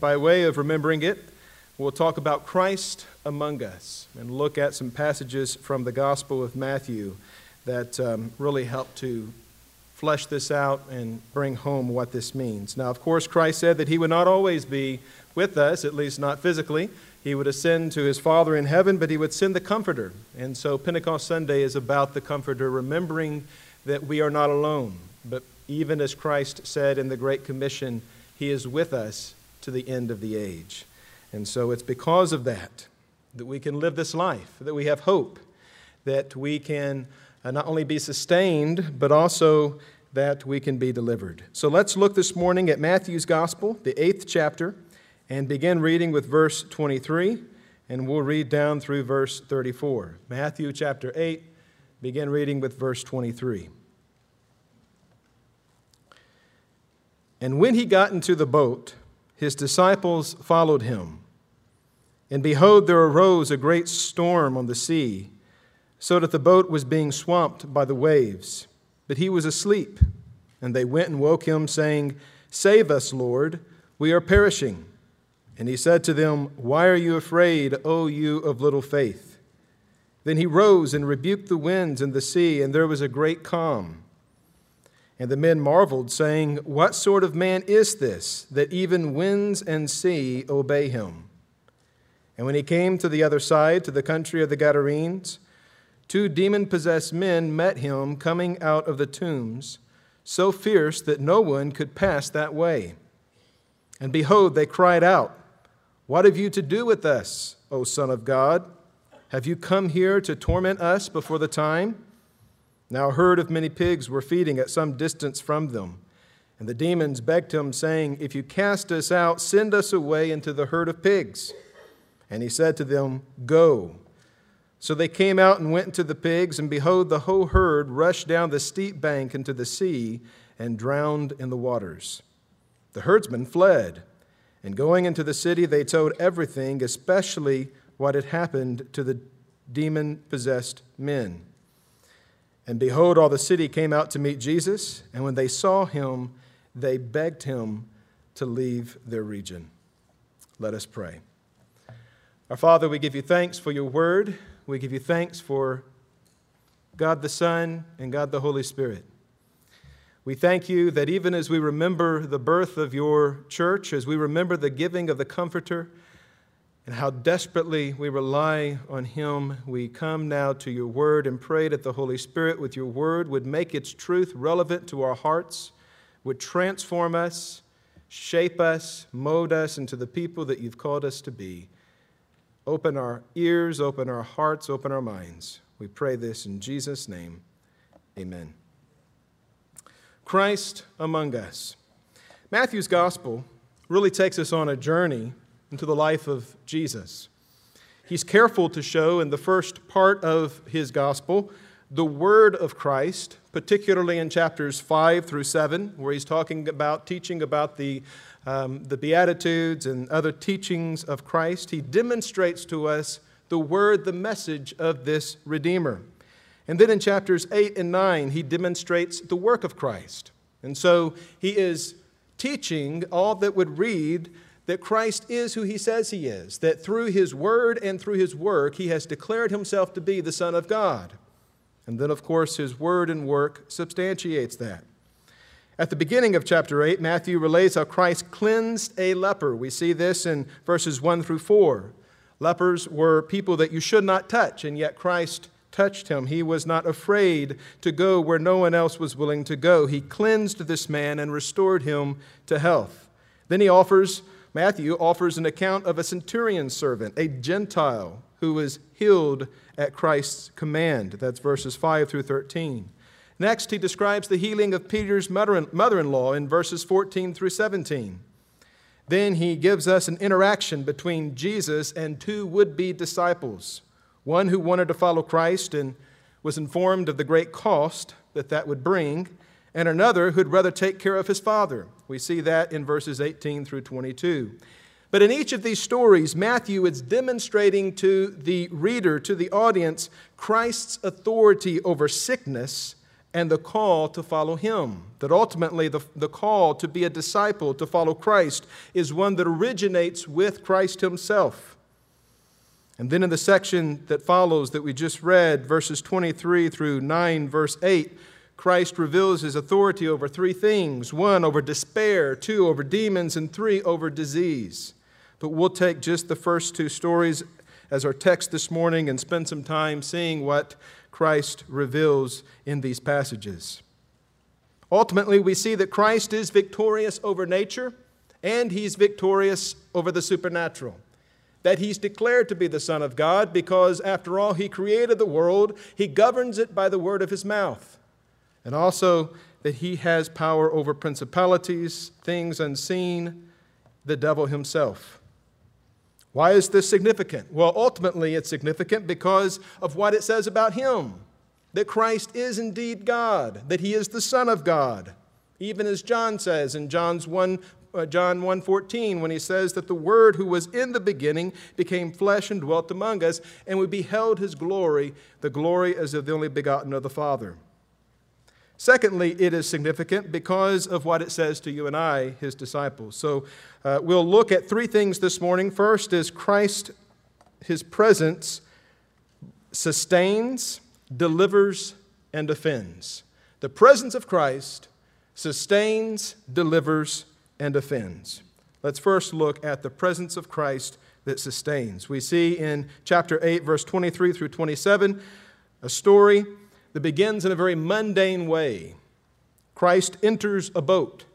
By way of remembering it, we'll talk about Christ among us and look at some passages from the Gospel of Matthew that um, really help to flesh this out and bring home what this means. Now, of course, Christ said that he would not always be with us, at least not physically. He would ascend to his Father in heaven, but he would send the Comforter. And so Pentecost Sunday is about the Comforter, remembering that we are not alone. But even as Christ said in the Great Commission, he is with us to the end of the age. And so it's because of that that we can live this life, that we have hope, that we can uh, not only be sustained, but also that we can be delivered. So let's look this morning at Matthew's Gospel, the eighth chapter, and begin reading with verse 23, and we'll read down through verse 34. Matthew chapter 8, begin reading with verse 23. And when he got into the boat, his disciples followed him. And behold, there arose a great storm on the sea, so that the boat was being swamped by the waves. But he was asleep. And they went and woke him, saying, Save us, Lord, we are perishing. And he said to them, Why are you afraid, O you of little faith? Then he rose and rebuked the winds and the sea, and there was a great calm. And the men marveled, saying, What sort of man is this, that even winds and sea obey him? And when he came to the other side, to the country of the Gadarenes, two demon possessed men met him coming out of the tombs, so fierce that no one could pass that way. And behold, they cried out, What have you to do with us, O Son of God? Have you come here to torment us before the time? Now a herd of many pigs were feeding at some distance from them. And the demons begged him, saying, If you cast us out, send us away into the herd of pigs. And he said to them, Go. So they came out and went into the pigs, and behold, the whole herd rushed down the steep bank into the sea and drowned in the waters. The herdsmen fled, and going into the city, they told everything, especially what had happened to the demon possessed men. And behold, all the city came out to meet Jesus, and when they saw him, they begged him to leave their region. Let us pray. Our Father, we give you thanks for your word. We give you thanks for God the Son and God the Holy Spirit. We thank you that even as we remember the birth of your church, as we remember the giving of the Comforter, and how desperately we rely on Him. We come now to your word and pray that the Holy Spirit, with your word, would make its truth relevant to our hearts, would transform us, shape us, mold us into the people that you've called us to be. Open our ears, open our hearts, open our minds. We pray this in Jesus' name. Amen. Christ among us. Matthew's gospel really takes us on a journey into the life of Jesus. He's careful to show in the first part of his gospel the word of Christ, particularly in chapters 5 through 7, where he's talking about teaching about the, um, the Beatitudes and other teachings of Christ. He demonstrates to us the word, the message of this Redeemer. And then in chapters 8 and 9, he demonstrates the work of Christ. And so he is teaching all that would read that Christ is who he says he is, that through his word and through his work, he has declared himself to be the Son of God. And then, of course, his word and work substantiates that. At the beginning of chapter 8, Matthew relates how Christ cleansed a leper. We see this in verses 1 through 4. Lepers were people that you should not touch, and yet Christ touched him. He was not afraid to go where no one else was willing to go. He cleansed this man and restored him to health. Then he offers Matthew offers an account of a centurion servant, a Gentile, who was healed at Christ's command. That's verses 5 through 13. Next, he describes the healing of Peter's mother in law in verses 14 through 17. Then he gives us an interaction between Jesus and two would be disciples one who wanted to follow Christ and was informed of the great cost that that would bring, and another who'd rather take care of his father. We see that in verses 18 through 22. But in each of these stories, Matthew is demonstrating to the reader, to the audience, Christ's authority over sickness and the call to follow him. That ultimately, the, the call to be a disciple, to follow Christ, is one that originates with Christ himself. And then in the section that follows that we just read, verses 23 through 9, verse 8, Christ reveals his authority over three things one, over despair, two, over demons, and three, over disease. But we'll take just the first two stories as our text this morning and spend some time seeing what Christ reveals in these passages. Ultimately, we see that Christ is victorious over nature and he's victorious over the supernatural. That he's declared to be the Son of God because, after all, he created the world, he governs it by the word of his mouth and also that he has power over principalities, things unseen, the devil himself. Why is this significant? Well, ultimately, it's significant because of what it says about him that Christ is indeed God, that he is the Son of God. Even as John says in John's 1, uh, John 1:14 when he says that the word who was in the beginning became flesh and dwelt among us and we beheld his glory the glory as of the only begotten of the Father. Secondly, it is significant because of what it says to you and I, his disciples. So uh, we'll look at three things this morning. First is Christ, his presence sustains, delivers, and offends. The presence of Christ sustains, delivers, and offends. Let's first look at the presence of Christ that sustains. We see in chapter 8, verse 23 through 27, a story that begins in a very mundane way. Christ enters a boat,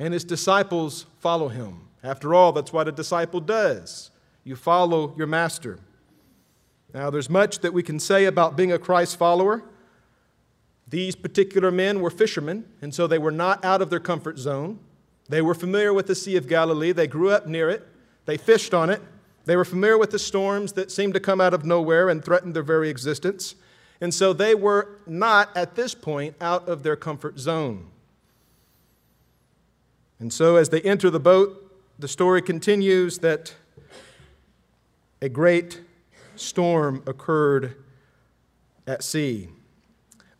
and his disciples follow him. After all, that's what a disciple does you follow your master. Now, there's much that we can say about being a Christ follower. These particular men were fishermen, and so they were not out of their comfort zone. They were familiar with the Sea of Galilee, they grew up near it, they fished on it. They were familiar with the storms that seemed to come out of nowhere and threatened their very existence. And so they were not, at this point, out of their comfort zone. And so as they enter the boat, the story continues that a great storm occurred at sea.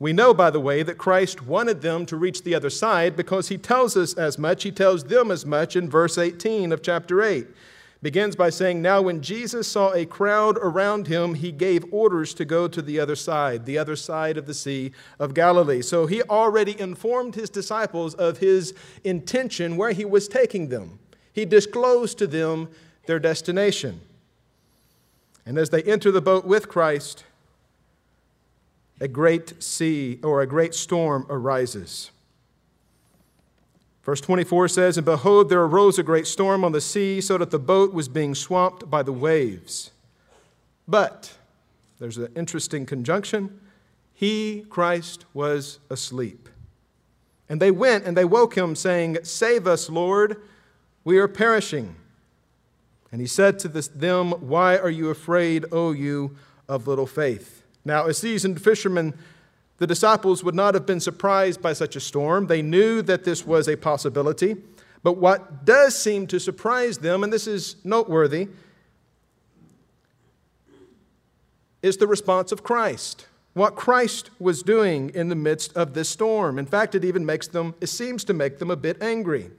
We know, by the way, that Christ wanted them to reach the other side because he tells us as much. He tells them as much in verse 18 of chapter 8 begins by saying, Now when Jesus saw a crowd around him, he gave orders to go to the other side, the other side of the Sea of Galilee. So he already informed his disciples of his intention where he was taking them. He disclosed to them their destination. And as they enter the boat with Christ, a great sea or a great storm arises. Verse 24 says, And behold, there arose a great storm on the sea, so that the boat was being swamped by the waves. But, there's an interesting conjunction, he, Christ, was asleep. And they went and they woke him, saying, Save us, Lord, we are perishing. And he said to them, Why are you afraid, O you of little faith? Now, a seasoned fisherman the disciples would not have been surprised by such a storm. They knew that this was a possibility. But what does seem to surprise them, and this is noteworthy, is the response of Christ. What Christ was doing in the midst of this storm. In fact, it even makes them, it seems to make them a bit angry.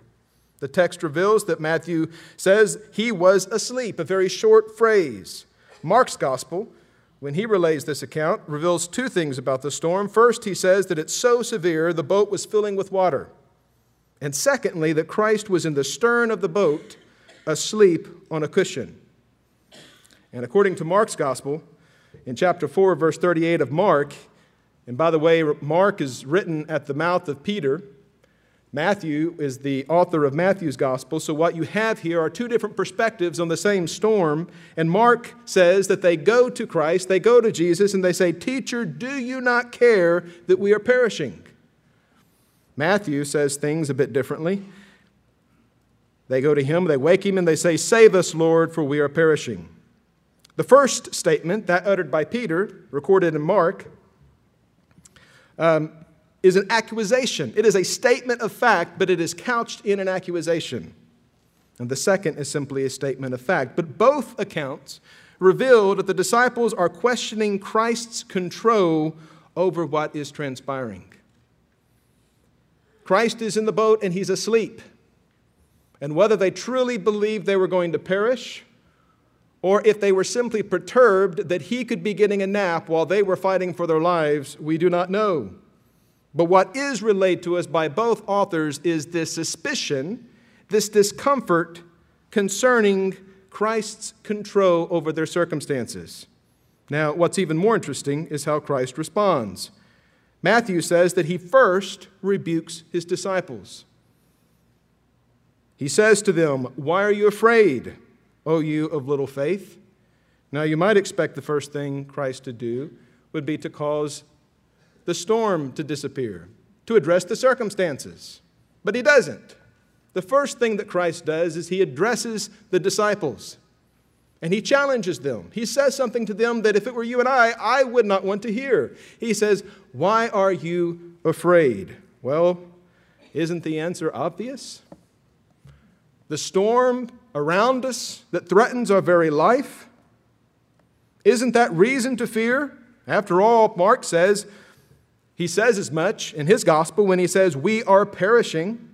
The text reveals that Matthew says he was asleep, a very short phrase. Mark's gospel when he relays this account, reveals two things about the storm. First, he says that it's so severe the boat was filling with water. And secondly, that Christ was in the stern of the boat, asleep on a cushion. And according to Mark's gospel, in chapter 4, verse 38 of Mark, and by the way, Mark is written at the mouth of Peter, Matthew is the author of Matthew's gospel, so what you have here are two different perspectives on the same storm. And Mark says that they go to Christ, they go to Jesus, and they say, Teacher, do you not care that we are perishing? Matthew says things a bit differently. They go to him, they wake him, and they say, Save us, Lord, for we are perishing. The first statement, that uttered by Peter, recorded in Mark, um, is an accusation. It is a statement of fact, but it is couched in an accusation. And the second is simply a statement of fact. But both accounts reveal that the disciples are questioning Christ's control over what is transpiring. Christ is in the boat and he's asleep. And whether they truly believed they were going to perish, or if they were simply perturbed that he could be getting a nap while they were fighting for their lives, we do not know. But what is relayed to us by both authors is this suspicion, this discomfort concerning Christ's control over their circumstances. Now, what's even more interesting is how Christ responds. Matthew says that he first rebukes his disciples. He says to them, Why are you afraid, O you of little faith? Now, you might expect the first thing Christ to do would be to cause the storm to disappear, to address the circumstances. But he doesn't. The first thing that Christ does is he addresses the disciples and he challenges them. He says something to them that if it were you and I, I would not want to hear. He says, Why are you afraid? Well, isn't the answer obvious? The storm around us that threatens our very life, isn't that reason to fear? After all, Mark says, he says as much in his gospel when he says, We are perishing.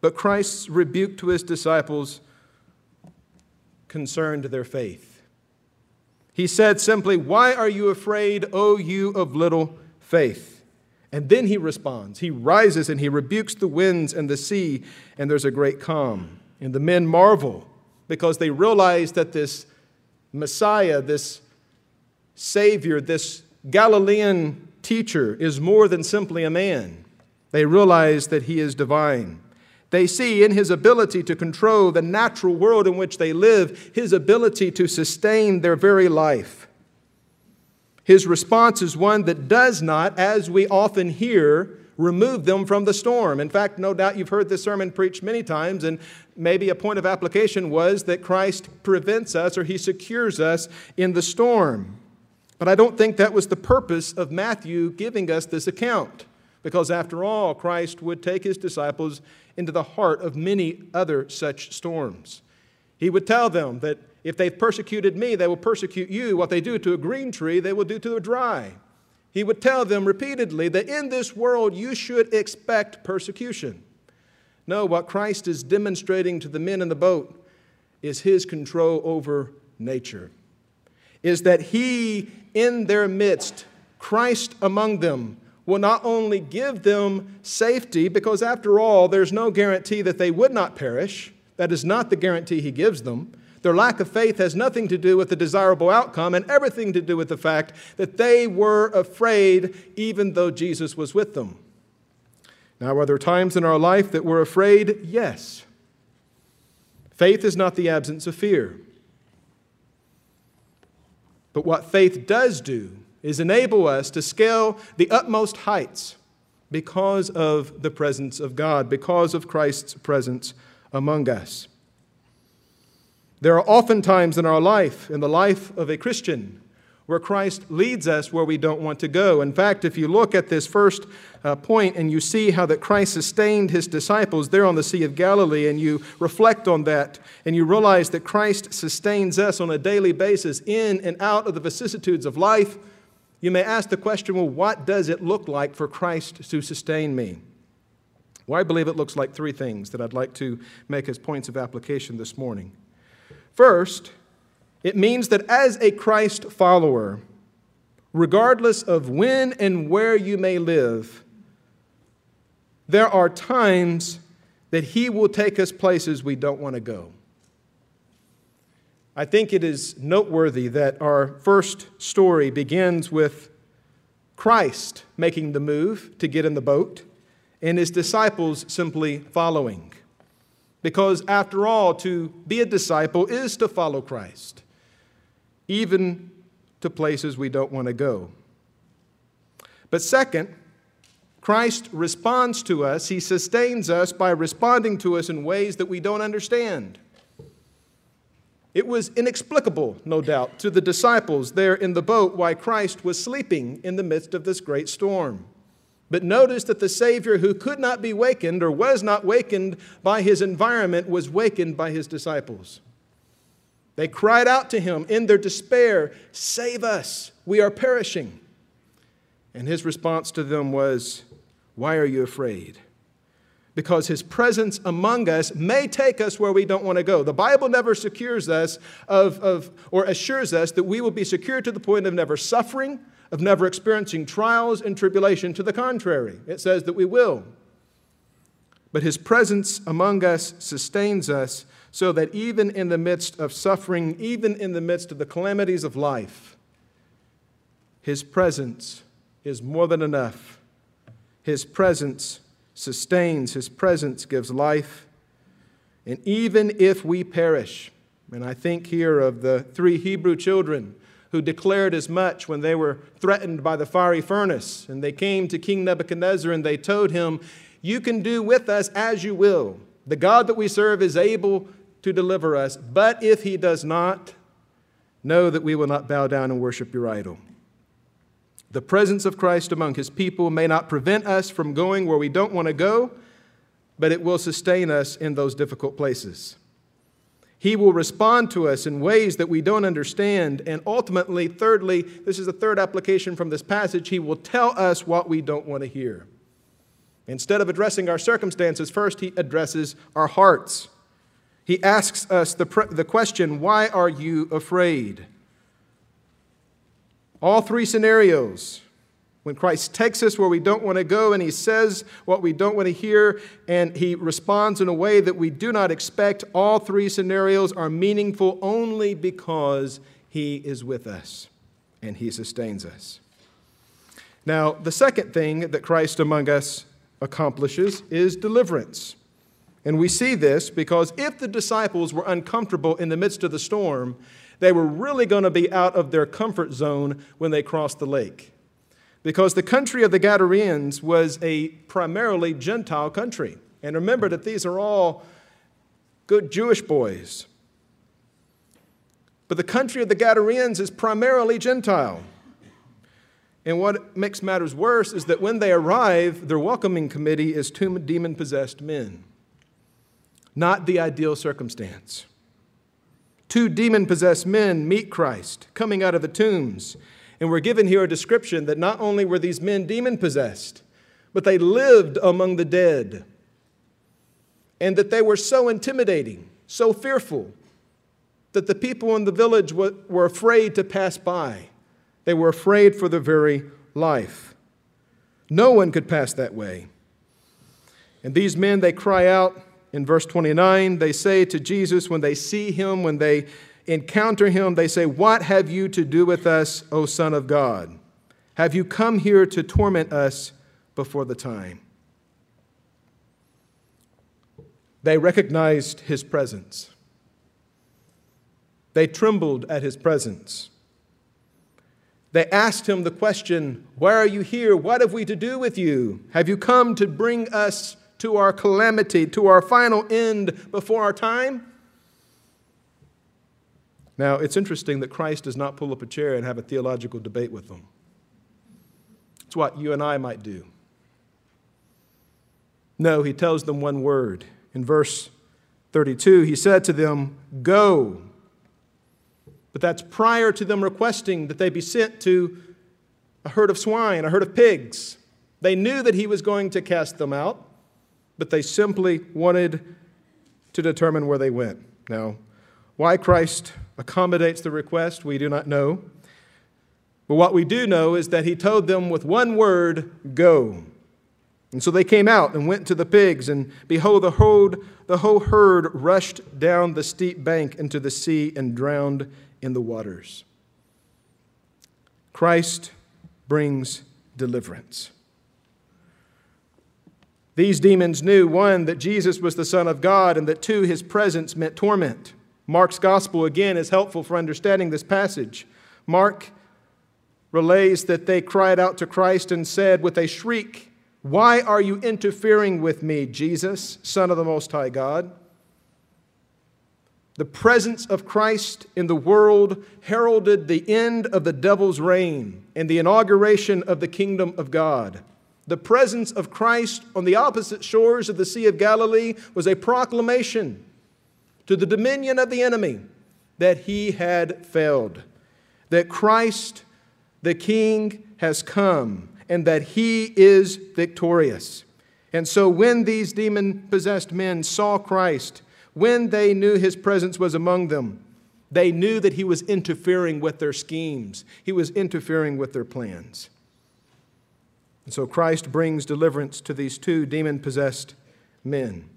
But Christ's rebuke to his disciples concerned their faith. He said simply, Why are you afraid, O you of little faith? And then he responds. He rises and he rebukes the winds and the sea, and there's a great calm. And the men marvel because they realize that this Messiah, this Savior, this Galilean teacher is more than simply a man. They realize that he is divine. They see in his ability to control the natural world in which they live, his ability to sustain their very life. His response is one that does not, as we often hear, remove them from the storm. In fact, no doubt you've heard this sermon preached many times, and maybe a point of application was that Christ prevents us or he secures us in the storm. But I don't think that was the purpose of Matthew giving us this account, because after all, Christ would take his disciples into the heart of many other such storms. He would tell them that if they've persecuted me, they will persecute you. What they do to a green tree, they will do to a dry. He would tell them repeatedly that in this world you should expect persecution. No, what Christ is demonstrating to the men in the boat is his control over nature, is that he in their midst, Christ among them, will not only give them safety, because after all, there's no guarantee that they would not perish. That is not the guarantee he gives them. Their lack of faith has nothing to do with the desirable outcome and everything to do with the fact that they were afraid even though Jesus was with them. Now, are there times in our life that we're afraid? Yes. Faith is not the absence of fear. But what faith does do is enable us to scale the utmost heights because of the presence of God, because of Christ's presence among us. There are often times in our life, in the life of a Christian, where Christ leads us where we don't want to go. In fact, if you look at this first uh, point and you see how that Christ sustained his disciples there on the Sea of Galilee, and you reflect on that, and you realize that Christ sustains us on a daily basis in and out of the vicissitudes of life, you may ask the question well, what does it look like for Christ to sustain me? Well, I believe it looks like three things that I'd like to make as points of application this morning. First, it means that as a Christ follower, regardless of when and where you may live, there are times that He will take us places we don't want to go. I think it is noteworthy that our first story begins with Christ making the move to get in the boat and his disciples simply following. Because, after all, to be a disciple is to follow Christ even to places we don't want to go. But second, Christ responds to us, He sustains us by responding to us in ways that we don't understand. It was inexplicable, no doubt, to the disciples there in the boat why Christ was sleeping in the midst of this great storm. But notice that the Savior, who could not be wakened or was not wakened by his environment, was wakened by his disciples. They cried out to him in their despair, Save us, we are perishing. And his response to them was, Why are you afraid? Because his presence among us may take us where we don't want to go. The Bible never secures us of, of, or assures us that we will be secure to the point of never suffering, of never experiencing trials and tribulation. To the contrary, it says that we will. But his presence among us sustains us so that even in the midst of suffering, even in the midst of the calamities of life, his presence is more than enough. His presence sustains, His presence gives life. And even if we perish, and I think here of the three Hebrew children who declared as much when they were threatened by the fiery furnace, and they came to King Nebuchadnezzar and they told him, You can do with us as you will. The God that we serve is able to deliver us, but if he does not, know that we will not bow down and worship your idol. The presence of Christ among his people may not prevent us from going where we don't want to go, but it will sustain us in those difficult places. He will respond to us in ways that we don't understand. And ultimately, thirdly, this is the third application from this passage, He will tell us what we don't want to hear. Instead of addressing our circumstances, first He addresses our hearts. He asks us the, the question, Why are you afraid? All three scenarios when Christ takes us where we don't want to go and he says what we don't want to hear and he responds in a way that we do not expect, all three scenarios are meaningful only because he is with us and he sustains us. Now, the second thing that Christ among us accomplishes is deliverance. And we see this because if the disciples were uncomfortable in the midst of the storm, they were really going to be out of their comfort zone when they crossed the lake. Because the country of the Gadareans was a primarily Gentile country. And remember that these are all good Jewish boys. But the country of the Gadareans is primarily Gentile. And what makes matters worse is that when they arrive, their welcoming committee is two demon possessed men. Not the ideal circumstance. Two demon possessed men meet Christ coming out of the tombs. And we're given here a description that not only were these men demon possessed, but they lived among the dead. And that they were so intimidating, so fearful, that the people in the village were afraid to pass by. They were afraid for their very life. No one could pass that way. And these men, they cry out, in verse 29, they say to Jesus, when they see him, when they encounter him, they say, What have you to do with us, O Son of God? Have you come here to torment us before the time? They recognized his presence. They trembled at his presence. They asked him the question, Why are you here? What have we to do with you? Have you come to bring us to our calamity, to our final end before our time? Now, it's interesting that Christ does not pull up a chair and have a theological debate with them. It's what you and I might do. No, he tells them one word. In verse 32, he said to them, Go. But that's prior to them requesting that they be sent to a herd of swine, a herd of pigs. They knew that he was going to cast them out but they simply wanted to determine where they went. Now, why Christ accommodates the request, we do not know. But what we do know is that he told them with one word, go. And so they came out and went to the pigs, and behold, the whole, the whole herd rushed down the steep bank into the sea and drowned in the waters. Christ brings deliverance. These demons knew one, that Jesus was the Son of God, and that two, his presence meant torment. Mark's gospel, again, is helpful for understanding this passage. Mark relays that they cried out to Christ and said with a shriek, Why are you interfering with me, Jesus, Son of the Most High God? The presence of Christ in the world heralded the end of the devil's reign and the inauguration of the kingdom of God. The presence of Christ on the opposite shores of the Sea of Galilee was a proclamation to the dominion of the enemy that he had failed, that Christ, the King, has come, and that he is victorious. And so when these demon possessed men saw Christ, when they knew his presence was among them, they knew that he was interfering with their schemes, he was interfering with their plans. And so Christ brings deliverance to these two demon possessed men.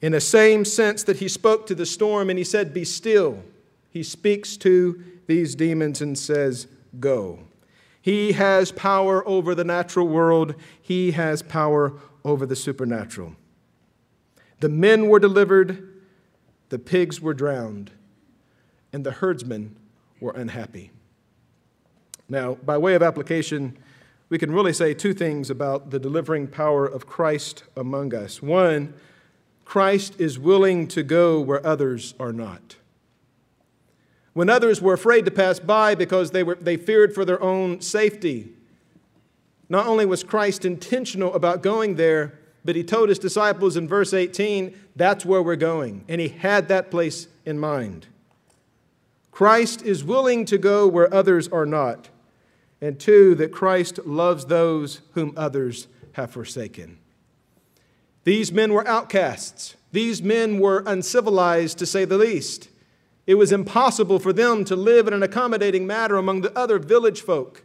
In the same sense that he spoke to the storm and he said, Be still, he speaks to these demons and says, Go. He has power over the natural world, he has power over the supernatural. The men were delivered, the pigs were drowned, and the herdsmen were unhappy. Now, by way of application, we can really say two things about the delivering power of Christ among us. One, Christ is willing to go where others are not. When others were afraid to pass by because they, were, they feared for their own safety, not only was Christ intentional about going there, but he told his disciples in verse 18, that's where we're going. And he had that place in mind. Christ is willing to go where others are not. And two, that Christ loves those whom others have forsaken. These men were outcasts. These men were uncivilized, to say the least. It was impossible for them to live in an accommodating manner among the other village folk.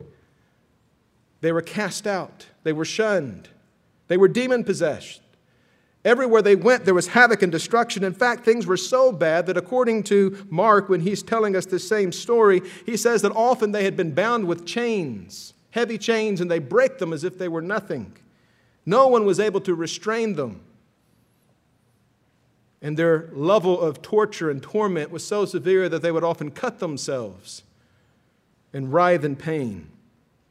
They were cast out, they were shunned, they were demon possessed. Everywhere they went, there was havoc and destruction. In fact, things were so bad that according to Mark, when he's telling us this same story, he says that often they had been bound with chains, heavy chains, and they break them as if they were nothing. No one was able to restrain them. And their level of torture and torment was so severe that they would often cut themselves and writhe in pain.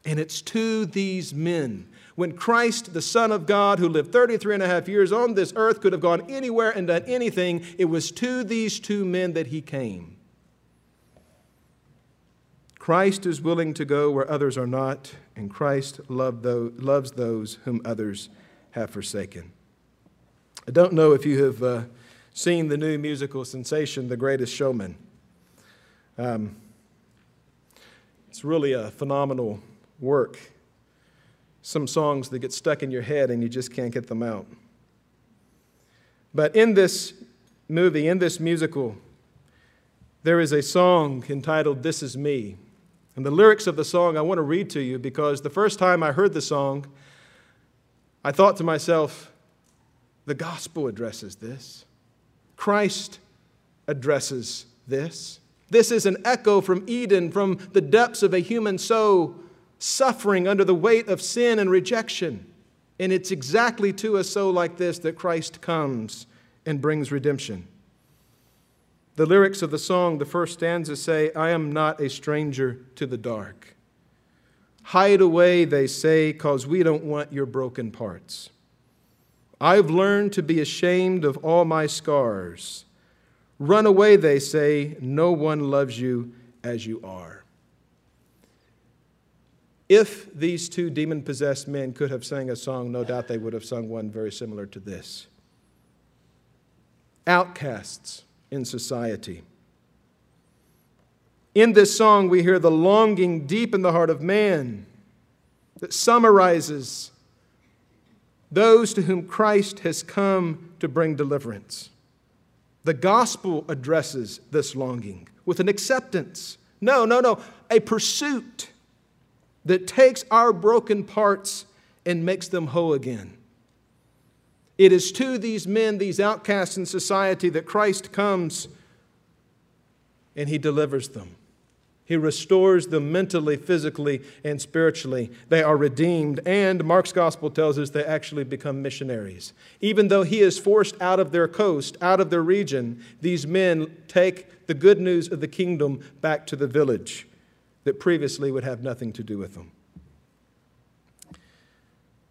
And it's to these men. When Christ, the Son of God, who lived 33 and a half years on this earth, could have gone anywhere and done anything, it was to these two men that he came. Christ is willing to go where others are not, and Christ loves those whom others have forsaken. I don't know if you have uh, seen the new musical sensation, The Greatest Showman. Um, it's really a phenomenal work. Some songs that get stuck in your head and you just can't get them out. But in this movie, in this musical, there is a song entitled This Is Me. And the lyrics of the song I want to read to you because the first time I heard the song, I thought to myself, the gospel addresses this. Christ addresses this. This is an echo from Eden, from the depths of a human soul suffering under the weight of sin and rejection. And it's exactly to a soul like this that Christ comes and brings redemption. The lyrics of the song, the first stanza say, I am not a stranger to the dark. Hide away, they say, because we don't want your broken parts. I've learned to be ashamed of all my scars. Run away, they say, no one loves you as you are. If these two demon possessed men could have sang a song, no doubt they would have sung one very similar to this. Outcasts in society. In this song, we hear the longing deep in the heart of man that summarizes those to whom Christ has come to bring deliverance. The gospel addresses this longing with an acceptance. No, no, no, a pursuit that takes our broken parts and makes them whole again. It is to these men, these outcasts in society, that Christ comes and he delivers them. He restores them mentally, physically, and spiritually. They are redeemed, and Mark's gospel tells us they actually become missionaries. Even though he is forced out of their coast, out of their region, these men take the good news of the kingdom back to the village that previously would have nothing to do with them.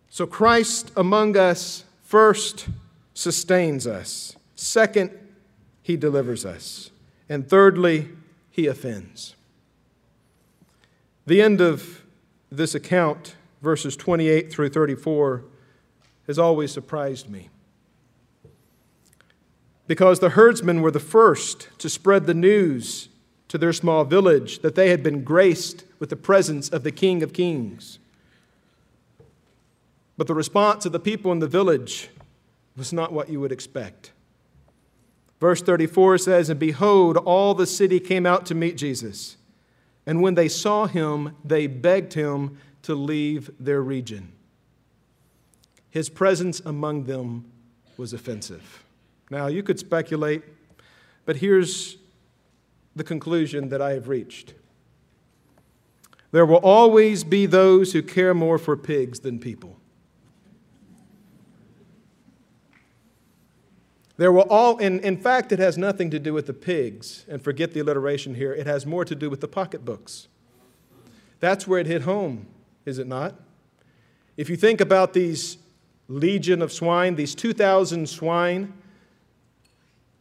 So Christ among us First, sustains us. Second, he delivers us. And thirdly, he offends. The end of this account, verses 28 through 34, has always surprised me. Because the herdsmen were the first to spread the news to their small village that they had been graced with the presence of the King of Kings. But the response of the people in the village was not what you would expect. Verse 34 says, And behold, all the city came out to meet Jesus. And when they saw him, they begged him to leave their region. His presence among them was offensive. Now, you could speculate, but here's the conclusion that I have reached. There will always be those who care more for pigs than people. There will all, in, in fact, it has nothing to do with the pigs, and forget the alliteration here. It has more to do with the pocketbooks. That's where it hit home, is it not? If you think about these legion of swine, these 2,000 swine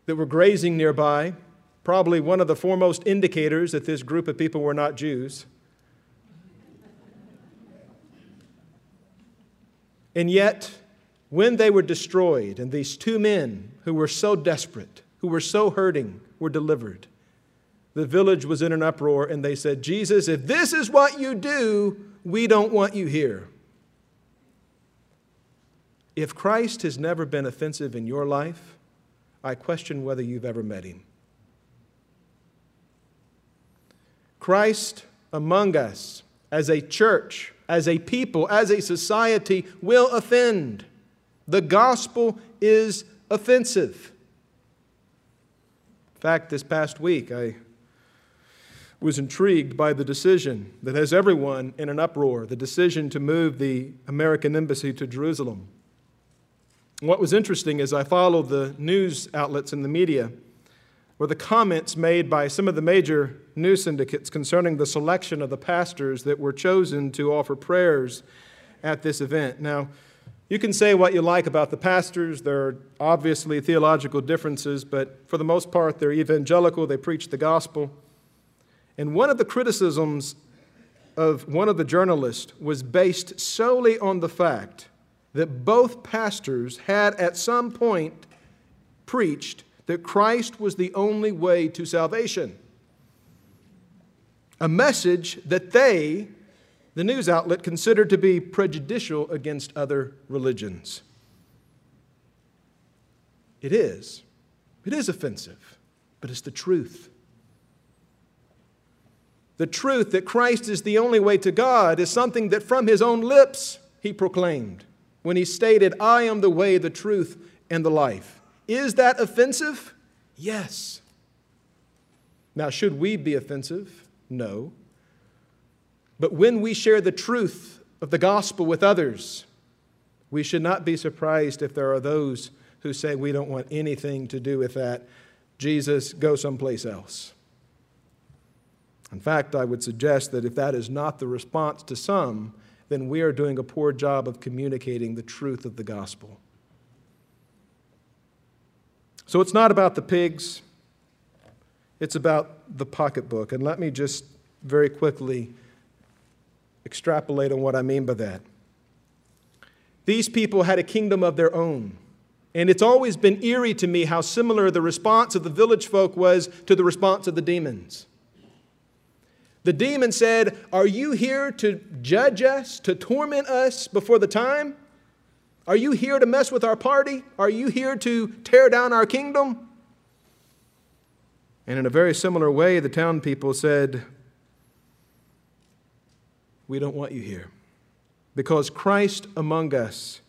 that were grazing nearby, probably one of the foremost indicators that this group of people were not Jews. And yet, when they were destroyed, and these two men who were so desperate, who were so hurting, were delivered, the village was in an uproar, and they said, Jesus, if this is what you do, we don't want you here. If Christ has never been offensive in your life, I question whether you've ever met him. Christ among us as a church, as a people, as a society will offend. The gospel is offensive. In fact, this past week, I was intrigued by the decision that has everyone in an uproar the decision to move the American embassy to Jerusalem. What was interesting is I followed the news outlets and the media were the comments made by some of the major news syndicates concerning the selection of the pastors that were chosen to offer prayers at this event. Now, you can say what you like about the pastors. There are obviously theological differences, but for the most part, they're evangelical. They preach the gospel. And one of the criticisms of one of the journalists was based solely on the fact that both pastors had at some point preached that Christ was the only way to salvation. A message that they the news outlet considered to be prejudicial against other religions. It is. It is offensive, but it's the truth. The truth that Christ is the only way to God is something that from his own lips he proclaimed when he stated, I am the way, the truth, and the life. Is that offensive? Yes. Now, should we be offensive? No. But when we share the truth of the gospel with others, we should not be surprised if there are those who say, We don't want anything to do with that. Jesus, go someplace else. In fact, I would suggest that if that is not the response to some, then we are doing a poor job of communicating the truth of the gospel. So it's not about the pigs, it's about the pocketbook. And let me just very quickly extrapolate on what I mean by that. These people had a kingdom of their own. And it's always been eerie to me how similar the response of the village folk was to the response of the demons. The demon said, Are you here to judge us, to torment us before the time? Are you here to mess with our party? Are you here to tear down our kingdom? And in a very similar way, the town people said, we don't want you here. Because Christ among us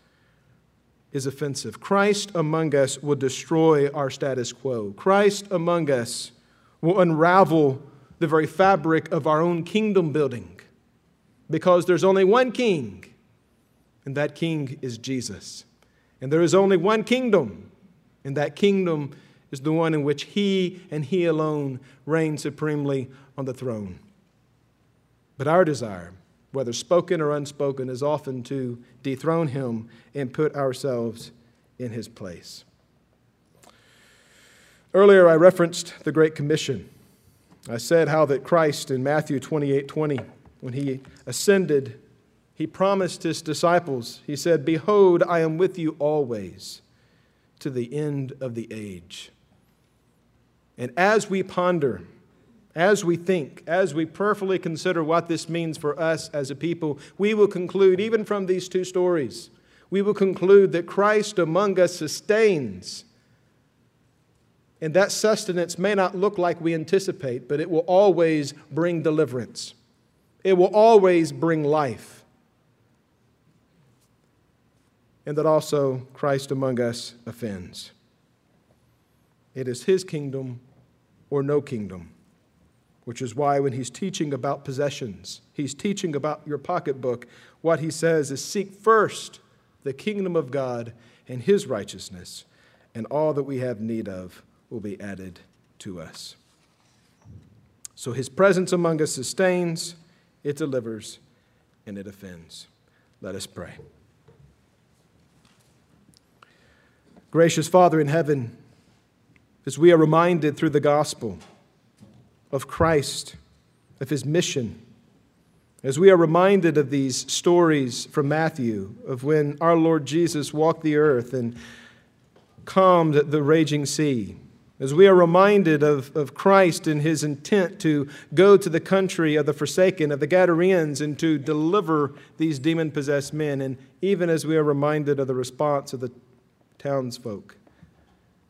is offensive. Christ among us will destroy our status quo. Christ among us will unravel the very fabric of our own kingdom building. Because there's only one king, and that king is Jesus. And there is only one kingdom, and that kingdom is the one in which he and he alone reign supremely on the throne. But our desire whether spoken or unspoken, is often to dethrone him and put ourselves in his place. Earlier, I referenced the Great Commission. I said how that Christ in Matthew 28 20, when he ascended, he promised his disciples, he said, Behold, I am with you always to the end of the age. And as we ponder as we think, as we prayerfully consider what this means for us as a people, we will conclude, even from these two stories, we will conclude that Christ among us sustains. And that sustenance may not look like we anticipate, but it will always bring deliverance. It will always bring life. And that also Christ among us offends. It is his kingdom or no kingdom which is why when he's teaching about possessions, he's teaching about your pocketbook, what he says is seek first the kingdom of God and his righteousness, and all that we have need of will be added to us. So his presence among us sustains, it delivers, and it offends. Let us pray. Gracious Father in heaven, as we are reminded through the gospel, of Christ, of his mission. As we are reminded of these stories from Matthew, of when our Lord Jesus walked the earth and calmed the raging sea, as we are reminded of, of Christ and his intent to go to the country of the forsaken, of the Gadarenes, and to deliver these demon possessed men, and even as we are reminded of the response of the townsfolk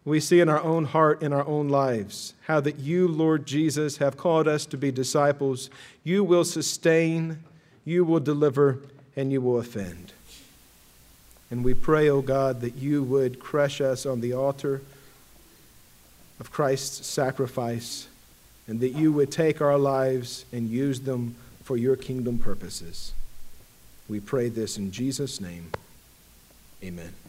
we see in our own heart, in our own lives, how that you, Lord Jesus, have called us to be disciples. You will sustain, you will deliver, and you will offend. And we pray, O oh God, that you would crush us on the altar of Christ's sacrifice, and that you would take our lives and use them for your kingdom purposes. We pray this in Jesus' name. Amen.